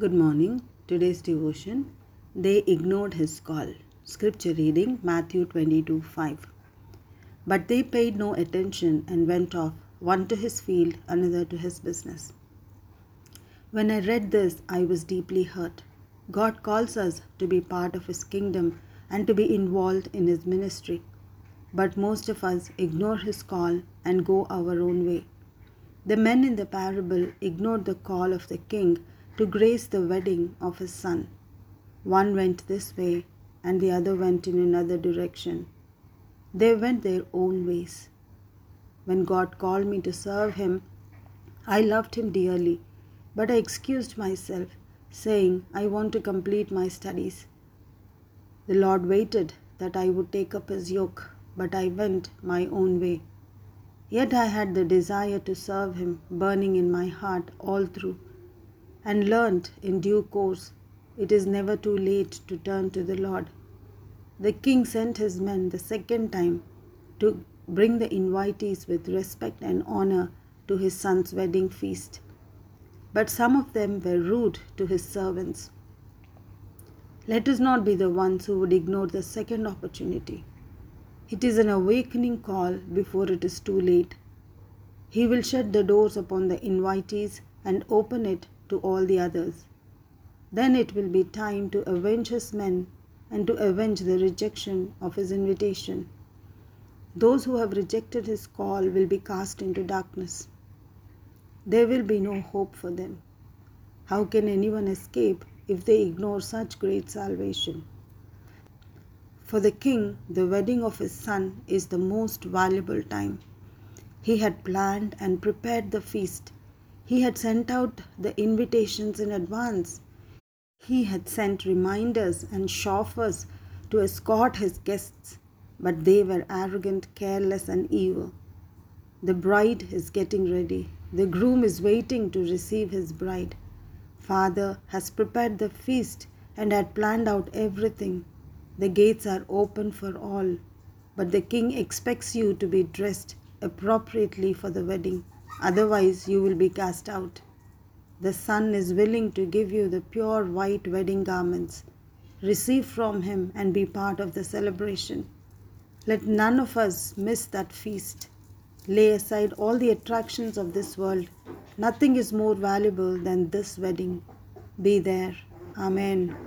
Good morning. Today's devotion. They ignored his call. Scripture reading Matthew 22 5. But they paid no attention and went off, one to his field, another to his business. When I read this, I was deeply hurt. God calls us to be part of his kingdom and to be involved in his ministry. But most of us ignore his call and go our own way. The men in the parable ignored the call of the king to grace the wedding of his son. One went this way and the other went in another direction. They went their own ways. When God called me to serve him, I loved him dearly, but I excused myself, saying, I want to complete my studies. The Lord waited that I would take up his yoke, but I went my own way. Yet I had the desire to serve him burning in my heart all through, and learnt in due course it is never too late to turn to the Lord. The king sent his men the second time to bring the invitees with respect and honor to his son's wedding feast. But some of them were rude to his servants. Let us not be the ones who would ignore the second opportunity. It is an awakening call before it is too late. He will shut the doors upon the invitees and open it to all the others. Then it will be time to avenge his men and to avenge the rejection of his invitation. Those who have rejected his call will be cast into darkness. There will be no hope for them. How can anyone escape if they ignore such great salvation? For the king, the wedding of his son is the most valuable time. He had planned and prepared the feast. He had sent out the invitations in advance. He had sent reminders and chauffeurs to escort his guests, but they were arrogant, careless, and evil. The bride is getting ready. The groom is waiting to receive his bride. Father has prepared the feast and had planned out everything. The gates are open for all, but the king expects you to be dressed appropriately for the wedding. Otherwise, you will be cast out. The Son is willing to give you the pure white wedding garments. Receive from him and be part of the celebration. Let none of us miss that feast. Lay aside all the attractions of this world. Nothing is more valuable than this wedding. Be there. Amen.